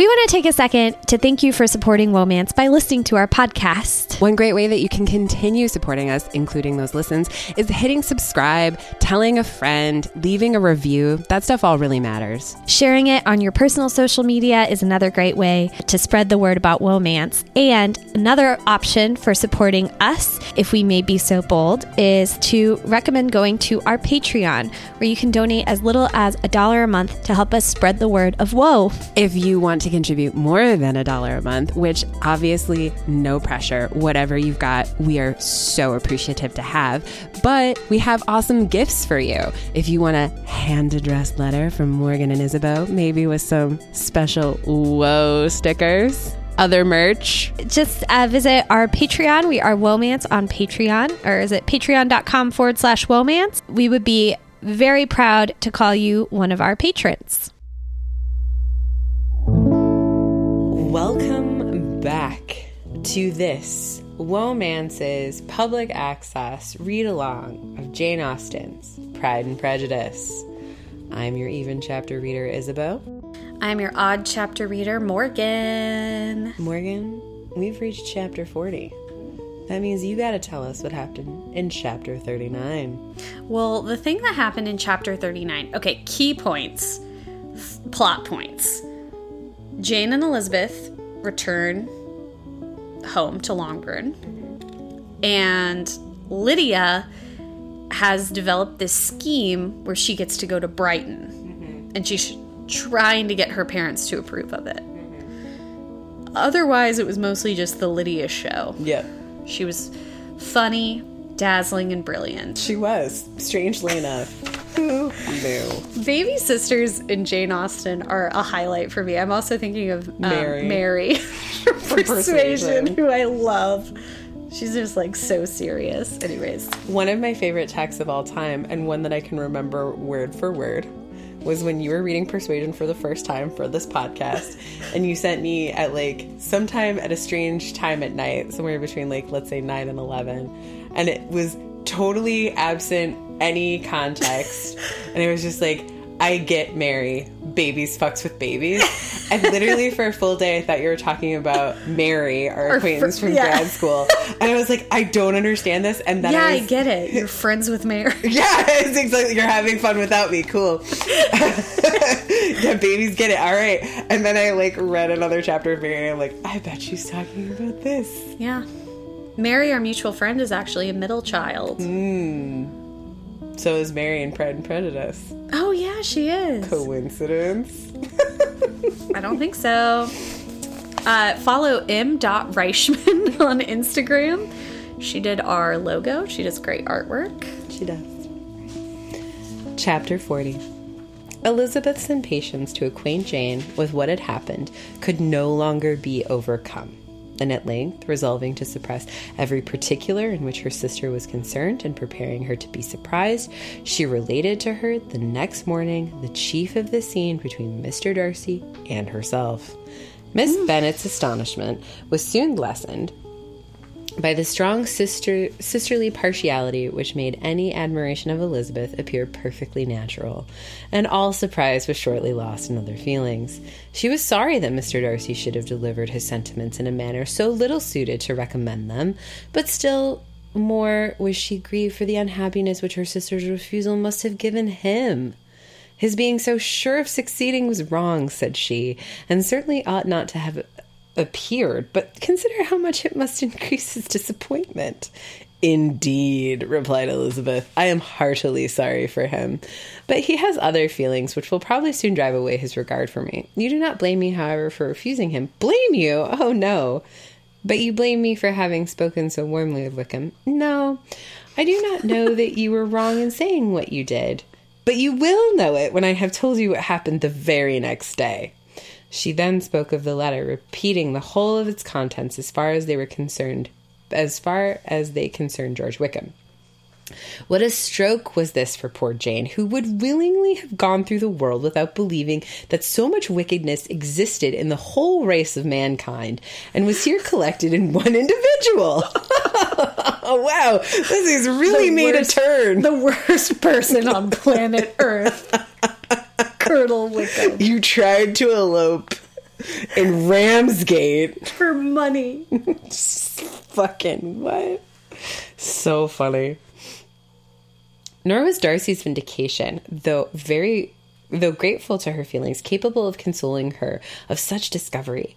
We want to take a second to thank you for supporting Womance by listening to our podcast. One great way that you can continue supporting us, including those listens, is hitting subscribe, telling a friend, leaving a review. That stuff all really matters. Sharing it on your personal social media is another great way to spread the word about Womance. And another option for supporting us, if we may be so bold, is to recommend going to our Patreon, where you can donate as little as a dollar a month to help us spread the word of woe. If you want to contribute more than a dollar a month, which obviously no pressure, whatever you've got, we are so appreciative to have. But we have awesome gifts for you. If you want a hand addressed letter from Morgan and Isabeau, maybe with some special whoa stickers other merch. Just uh, visit our Patreon. We are Womance on Patreon, or is it patreon.com forward slash Womance? We would be very proud to call you one of our patrons. Welcome back to this Womance's public access read along of Jane Austen's Pride and Prejudice. I'm your even chapter reader, Isabeau. I'm your odd chapter reader, Morgan. Morgan, we've reached chapter 40. That means you gotta tell us what happened in chapter 39. Well, the thing that happened in chapter 39, okay, key points, f- plot points. Jane and Elizabeth return home to Longbourn, and Lydia has developed this scheme where she gets to go to Brighton, mm-hmm. and she's trying to get her parents to approve of it. Mm-hmm. Otherwise, it was mostly just the Lydia show. Yep. She was funny, dazzling, and brilliant. She was, strangely enough. Who knew? Baby sisters in Jane Austen are a highlight for me. I'm also thinking of um, Mary. Mary from Persuasion. who I love. She's just like so serious. Anyways, One of my favorite texts of all time, and one that I can remember word for word, was when you were reading Persuasion for the first time for this podcast, and you sent me at like sometime at a strange time at night, somewhere between like let's say nine and eleven, and it was totally absent any context, and it was just like. I get Mary, babies fucks with babies. And literally for a full day, I thought you were talking about Mary, our acquaintance fr- from yeah. grad school. And I was like, I don't understand this. And then yeah, I I get it. You're friends with Mary. yeah, it's exactly. You're having fun without me. Cool. yeah, babies get it. All right. And then I like read another chapter of Mary. And I'm like, I bet she's talking about this. Yeah. Mary, our mutual friend, is actually a middle child. Hmm. So is Mary in Pride and Prejudice. Oh, yeah, she is. Coincidence? I don't think so. Uh, follow m.reischmann on Instagram. She did our logo. She does great artwork. She does. Chapter 40. Elizabeth's impatience to acquaint Jane with what had happened could no longer be overcome. And at length, resolving to suppress every particular in which her sister was concerned and preparing her to be surprised, she related to her the next morning the chief of the scene between Mr. Darcy and herself. Miss hmm. Bennet's astonishment was soon lessened by the strong sister sisterly partiality which made any admiration of Elizabeth appear perfectly natural, and all surprise was shortly lost in other feelings. She was sorry that Mr. Darcy should have delivered his sentiments in a manner so little suited to recommend them, but still more was she grieved for the unhappiness which her sister's refusal must have given him. His being so sure of succeeding was wrong, said she, and certainly ought not to have appeared, but consider how much it must increase his disappointment. Indeed, replied Elizabeth. I am heartily sorry for him. But he has other feelings which will probably soon drive away his regard for me. You do not blame me, however, for refusing him. Blame you? Oh, no. But you blame me for having spoken so warmly of Wickham. No, I do not know that you were wrong in saying what you did. But you will know it when I have told you what happened the very next day. She then spoke of the letter, repeating the whole of its contents as far as they were concerned, as far as they concerned George Wickham. What a stroke was this for poor Jane, who would willingly have gone through the world without believing that so much wickedness existed in the whole race of mankind, and was here collected in one individual. oh wow, this has really The made worst- a turn. The worst person on planet Earth. Colonel Wickham. you tried to elope in Ramsgate. For money. Fucking what? So funny. Nor was Darcy's vindication, though very though grateful to her feelings, capable of consoling her of such discovery.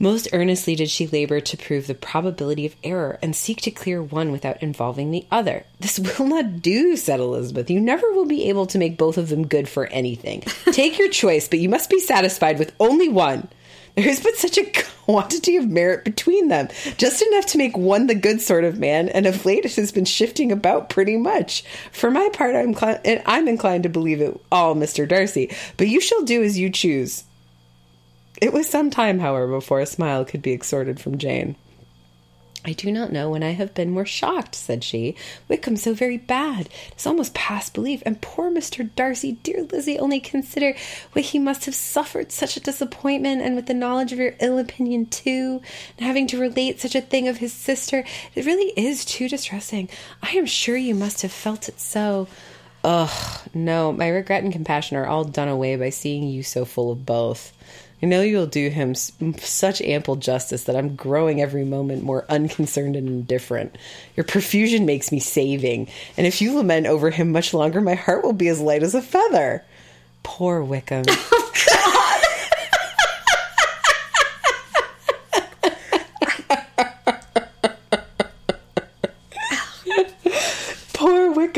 Most earnestly did she labor to prove the probability of error and seek to clear one without involving the other. This will not do, said Elizabeth. You never will be able to make both of them good for anything. Take your choice, but you must be satisfied with only one. There is but such a quantity of merit between them, just enough to make one the good sort of man, and of late it has been shifting about pretty much. For my part, I'm, I'm inclined to believe it all, Mr. Darcy, but you shall do as you choose. It was some time, however, before a smile could be extorted from Jane. I do not know when I have been more shocked, said she. Wickham so very bad. It is almost past belief. And poor Mr. Darcy, dear Lizzie, only consider what he must have suffered such a disappointment, and with the knowledge of your ill opinion too, and having to relate such a thing of his sister, it really is too distressing. I am sure you must have felt it so. Ugh, no, my regret and compassion are all done away by seeing you so full of both. I know you'll do him such ample justice that I'm growing every moment more unconcerned and indifferent. Your profusion makes me saving, and if you lament over him much longer, my heart will be as light as a feather. Poor Wickham.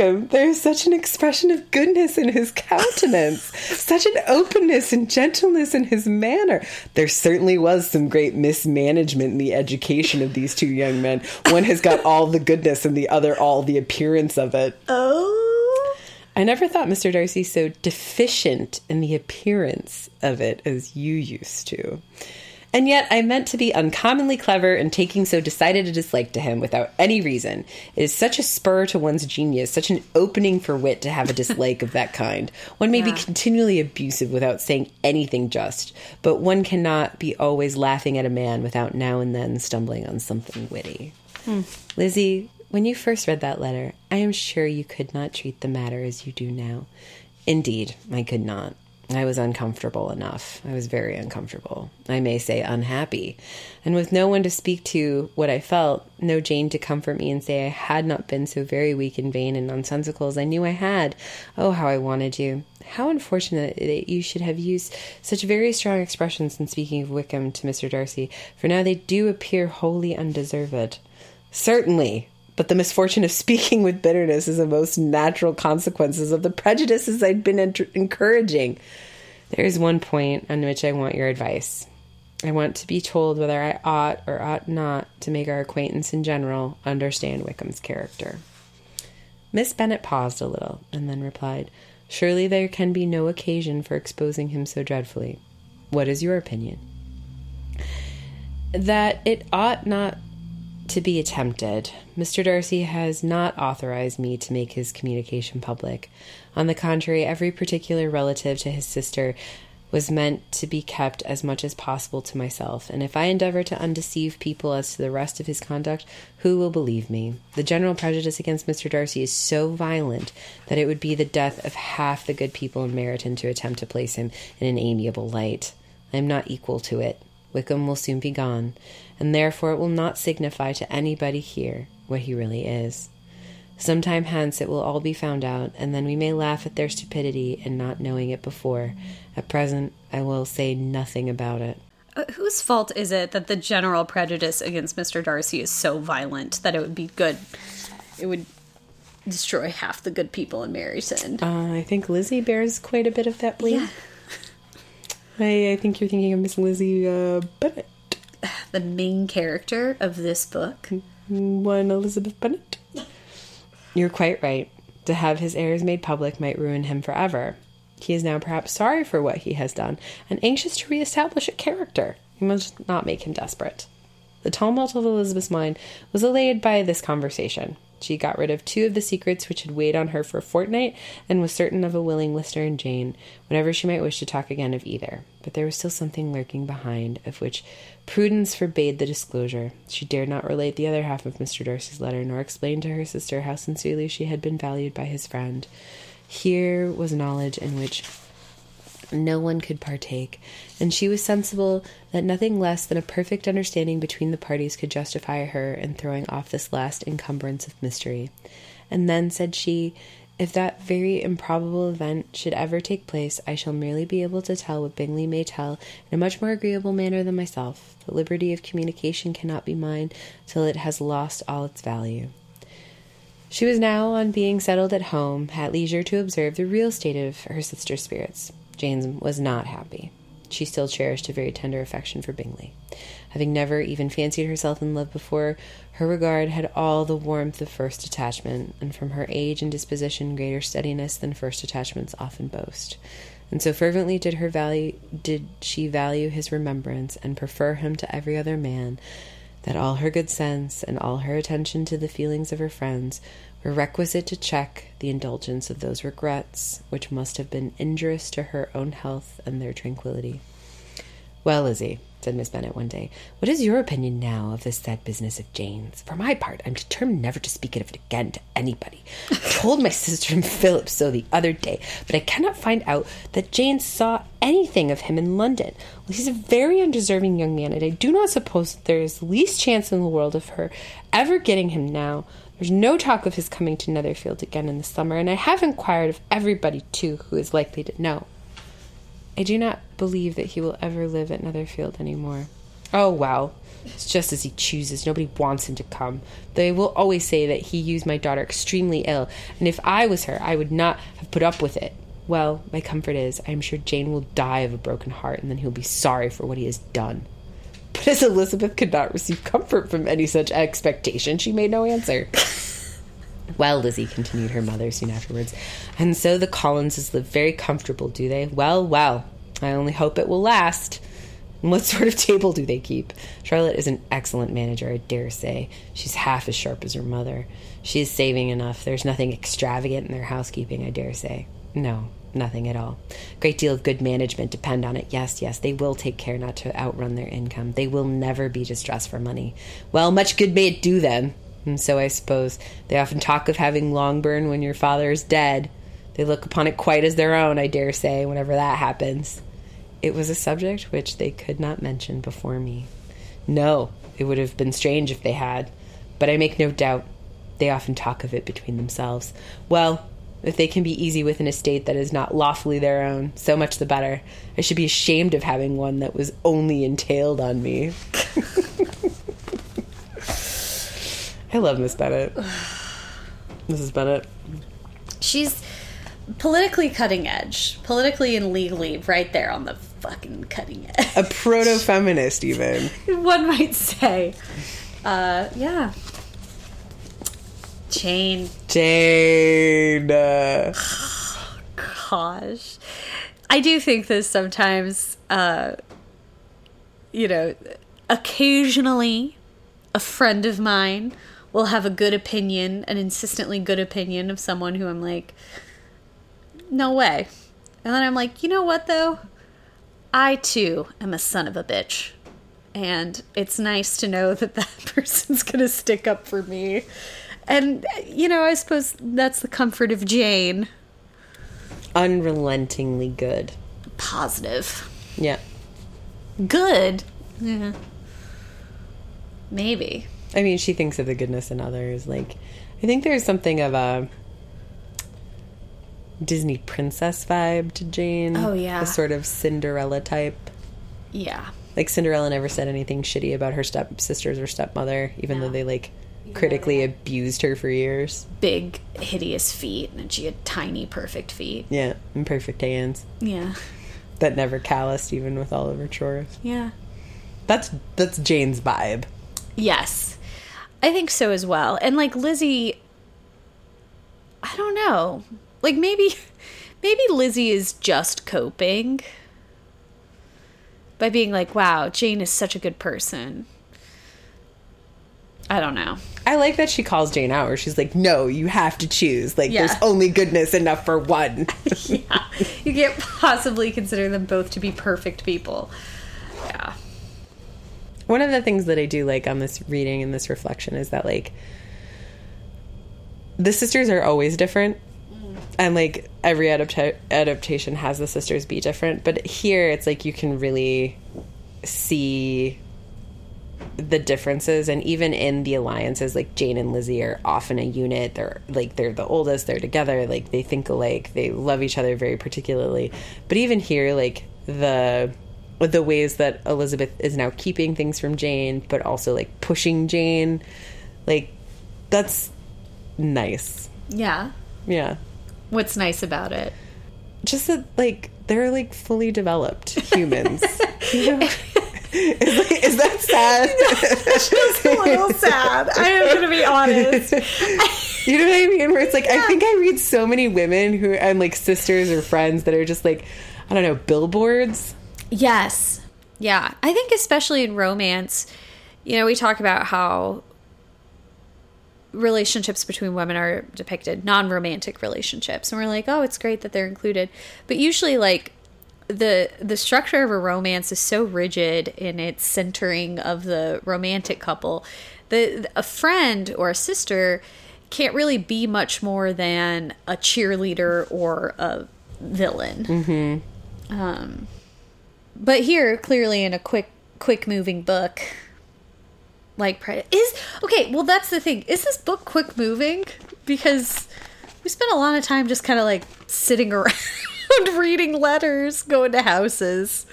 There is such an expression of goodness in his countenance, such an openness and gentleness in his manner. There certainly was some great mismanagement in the education of these two young men. One has got all the goodness, and the other all the appearance of it. Oh. I never thought Mr. Darcy so deficient in the appearance of it as you used to. And yet I meant to be uncommonly clever in taking so decided a dislike to him without any reason. It is such a spur to one's genius, such an opening for wit to have a dislike of that kind. One may yeah. be continually abusive without saying anything just, but one cannot be always laughing at a man without now and then stumbling on something witty. Hmm. Lizzie, when you first read that letter, I am sure you could not treat the matter as you do now. Indeed, I could not. I was uncomfortable enough. I was very uncomfortable. I may say unhappy. And with no one to speak to what I felt, no Jane to comfort me and say I had not been so very weak and vain and nonsensical as I knew I had. Oh, how I wanted you. How unfortunate that you should have used such very strong expressions in speaking of Wickham to Mr. Darcy, for now they do appear wholly undeserved. Certainly, but the misfortune of speaking with bitterness is the most natural consequences of the prejudices I'd been ent- encouraging. There is one point on which I want your advice. I want to be told whether I ought or ought not to make our acquaintance in general understand Wickham's character. Miss Bennet paused a little and then replied, Surely there can be no occasion for exposing him so dreadfully. What is your opinion? That it ought not to be attempted. Mr. Darcy has not authorized me to make his communication public. On the contrary, every particular relative to his sister was meant to be kept as much as possible to myself, and if I endeavor to undeceive people as to the rest of his conduct, who will believe me? The general prejudice against Mr. Darcy is so violent that it would be the death of half the good people in Meryton to attempt to place him in an amiable light. I am not equal to it. Wickham will soon be gone, and therefore it will not signify to anybody here what he really is. Some time hence it will all be found out, and then we may laugh at their stupidity in not knowing it before. At present, I will say nothing about it. Uh, whose fault is it that the general prejudice against Mr. Darcy is so violent that it would be good? It would destroy half the good people in Meryton. Uh, I think Lizzie bears quite a bit of that blame. Yeah. I, I think you're thinking of Miss Lizzie uh, Bennet. The main character of this book. One Elizabeth Bennet. You're quite right. To have his errors made public might ruin him forever. He is now perhaps sorry for what he has done and anxious to re-establish a character. You must not make him desperate. The tumult of Elizabeth's mind was allayed by this conversation. She got rid of two of the secrets which had weighed on her for a fortnight, and was certain of a willing listener in Jane whenever she might wish to talk again of either. But there was still something lurking behind, of which prudence forbade the disclosure. She dared not relate the other half of Mr. Darcy's letter, nor explain to her sister how sincerely she had been valued by his friend. Here was knowledge in which No one could partake, and she was sensible that nothing less than a perfect understanding between the parties could justify her in throwing off this last encumbrance of mystery. And then, said she, if that very improbable event should ever take place, I shall merely be able to tell what Bingley may tell in a much more agreeable manner than myself. The liberty of communication cannot be mine till it has lost all its value. She was now, on being settled at home, at leisure to observe the real state of her sister's spirits. Jane was not happy. She still cherished a very tender affection for Bingley. Having never even fancied herself in love before, her regard had all the warmth of first attachment, and from her age and disposition greater steadiness than first attachments often boast. And so fervently did her value did she value his remembrance and prefer him to every other man, that all her good sense and all her attention to the feelings of her friends were requisite to check the indulgence of those regrets which must have been injurious to her own health and their tranquillity. Well, Lizzie, said Miss Bennet one day, what is your opinion now of this sad business of Jane's? For my part, I'm determined never to speak of it again to anybody. I told my sister and Philip so the other day, but I cannot find out that Jane saw anything of him in London. Well, he's a very undeserving young man, and I do not suppose that there is the least chance in the world of her ever getting him now. There's no talk of his coming to Netherfield again in the summer, and I have inquired of everybody, too, who is likely to know. I do not believe that he will ever live at Netherfield any more. Oh, well, it's just as he chooses. Nobody wants him to come. They will always say that he used my daughter extremely ill, and if I was her, I would not have put up with it. Well, my comfort is, I am sure Jane will die of a broken heart, and then he'll be sorry for what he has done. But as Elizabeth could not receive comfort from any such expectation, she made no answer. Well, Lizzie, continued her mother soon afterwards, and so the Collinses live very comfortable, do they? Well, well, I only hope it will last. What sort of table do they keep? Charlotte is an excellent manager, I dare say. She's half as sharp as her mother. She is saving enough. There's nothing extravagant in their housekeeping, I dare say. No, nothing at all. Great deal of good management depend on it. Yes, yes, they will take care not to outrun their income. They will never be distressed for money. Well, much good may it do them. And so I suppose they often talk of having Longbourn when your father is dead. They look upon it quite as their own, I dare say, whenever that happens. It was a subject which they could not mention before me. No, it would have been strange if they had, but I make no doubt they often talk of it between themselves. Well, if they can be easy with an estate that is not lawfully their own, so much the better. I should be ashamed of having one that was only entailed on me. I love Miss Bennet. Mrs. Bennet. She's politically cutting edge, politically and legally right there on the fucking cutting edge. A proto feminist, even. One might say. Uh, yeah. Jane. Jane. Uh, Gosh. I do think that sometimes, uh, you know, occasionally a friend of mine will have a good opinion, an insistently good opinion of someone who I'm like, no way. And then I'm like, you know what though? I too am a son of a bitch. And it's nice to know that that person's going to stick up for me. And, you know, I suppose that's the comfort of Jane. unrelentingly good. Positive. Yeah. Good. Yeah. Maybe. I mean, she thinks of the goodness in others. Like, I think there's something of a Disney princess vibe to Jane. Oh, yeah. A sort of Cinderella type. Yeah. Like, Cinderella never said anything shitty about her stepsisters or stepmother, even No. though they, like, critically abused her for years. Big, hideous feet, and she had tiny, perfect feet. Yeah. And perfect hands. Yeah. That never calloused, even with all of her chores. Yeah. That's, that's Jane's vibe. Yes. I think so as well. And like Lizzie I don't know. Like maybe maybe Lizzie is just coping by being like, "Wow, Jane is such a good person." I don't know. I like that she calls Jane out, where she's like, "No, you have to choose. Like, Yeah. there's only goodness enough for one." yeah. You can't possibly consider them both to be perfect people. One of the things that I do like on this reading and this reflection is that like the sisters are always different. Mm. and like every adapta- adaptation has the sisters be different. But here it's like you can really see the differences. And even in the alliances like jane and lizzie are often a unit. They're like they're the oldest. They're together. Like they think alike. They love each other very particularly. But even here like the the ways that elizabeth is now keeping things from jane but also like pushing jane like that's nice Yeah. yeah What's nice about it? just that like they're like fully developed humans You know? is, like, is that sad It's a little sad. I am going to be honest. you know what i mean where it's like i think i read so many women who and like sisters or friends that are just like i don't know billboards Yes. Yeah. I think especially in romance, you know, we talk about how relationships between women are depicted, non-romantic relationships. And we're like, "Oh, it's great that they're included." But usually like the the structure of a romance is so rigid in its centering of the romantic couple. The a friend or a sister can't really be much more than a cheerleader or a villain. Um, but here, clearly, in a quick, quick moving book, like is okay. Well, that's the thing. Is this book quick moving? Because we spent a lot of time just kind of like sitting around reading letters, going to houses.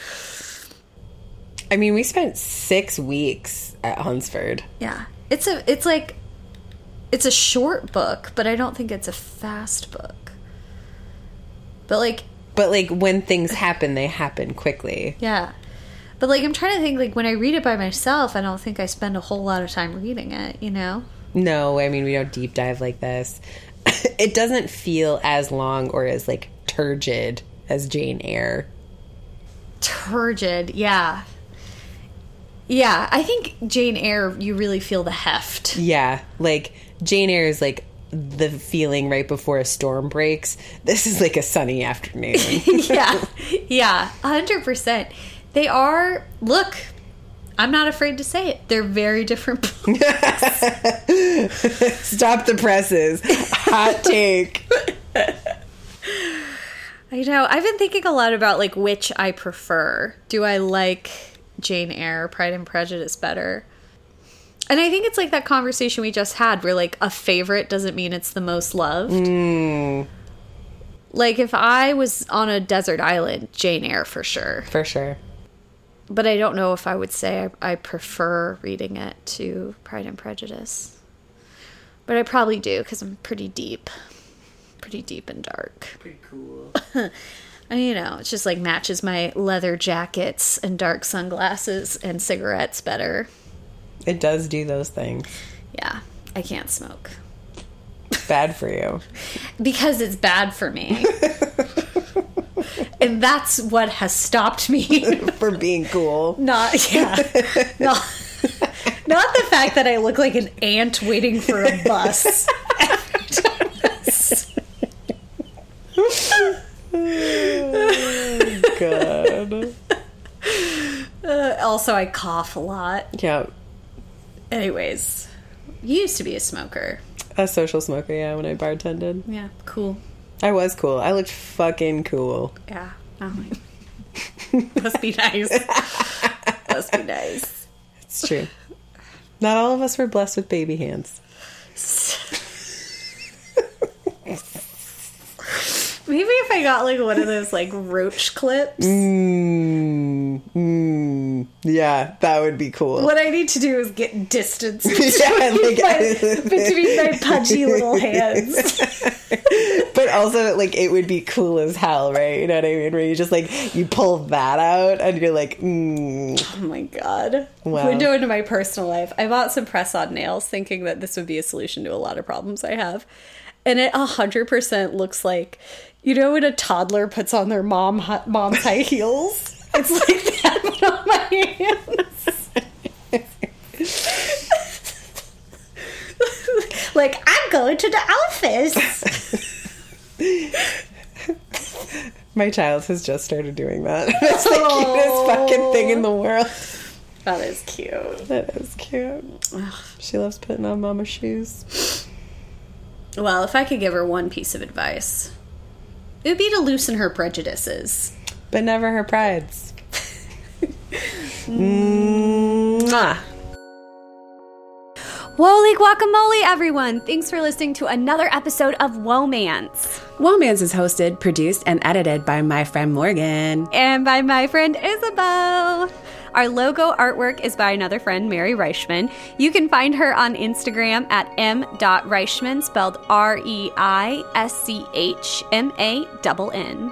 i mean we spent six weeks at hunsford Yeah, it's a, it's like, it's a short book, but I don't think it's a fast book. But like, but like when things happen they happen quickly Yeah. But like I'm trying to think like when I read it by myself, I don't think I spend a whole lot of time reading it, you know? No, I mean we don't deep dive like this. it doesn't feel as long or as like turgid as Jane Eyre. Turgid, yeah. Yeah, I think Jane Eyre you really feel the heft. Yeah, like Jane Eyre is like the feeling right before a storm breaks. This is like a sunny afternoon. yeah. Yeah, 100%. They are look, I'm not afraid to say it. They're very different. Stop the presses. Hot take. I know. I've been thinking a lot about like which I prefer. Do I like Jane Eyre, Pride and Prejudice better? And I think it's like that conversation we just had where like a favorite doesn't mean it's the most loved. Mm. Like if I was on a desert island, Jane Eyre for sure. For sure. But I don't know if I would say I, I prefer reading it to Pride and Prejudice. But I probably do because I'm pretty deep. Pretty deep and dark. Pretty cool. And, you know, it's just like matches my leather jackets and dark sunglasses and cigarettes better. It does do those things. Yeah, I can't smoke Bad for you. because it's bad for me. and that's what has stopped me. For being cool. not, yeah. Not, not the fact that I look like an ant waiting for a bus. every time I s- God. Uh, also, I cough a lot. Yeah. Anyways, you used to be a smoker. A social smoker, yeah, when I bartended. Yeah, cool. I was cool. I looked fucking cool. Yeah. Oh Must be nice. Must be nice. It's true. Not all of us were blessed with baby hands. Maybe if I got like one of those like roach clips. Mm, mm, yeah, that would be cool. What I need to do is get distance Yeah, between, like- my, between my pudgy little hands. but also, like, it would be cool as hell, right? You know what I mean? Where you just like you pull that out, and you're like, mm, Oh my god. Wow. Window into my personal life. I bought some press on nails thinking that this would be a solution to a lot of problems I have. And it 100% looks like, you know, when a toddler puts on their mom mom's high heels? It's like that, but on my hands. like, I'm going to the office. my child has just started doing that. It's the cutest fucking thing in the world. That is cute. That is cute. She loves putting on mama's shoes. Well, if I could give her one piece of advice, It would be to loosen her prejudices. But never her prides. Mwah. Holy guacamole, everyone! Thanks for listening to another episode of Womance. Womance is hosted, produced, and edited by my friend Morgan. And by my friend Isabel. Our logo artwork is by another friend, Mary Reischmann. You can find her on Instagram at m.reischmann, spelled R E I S C H M A N N.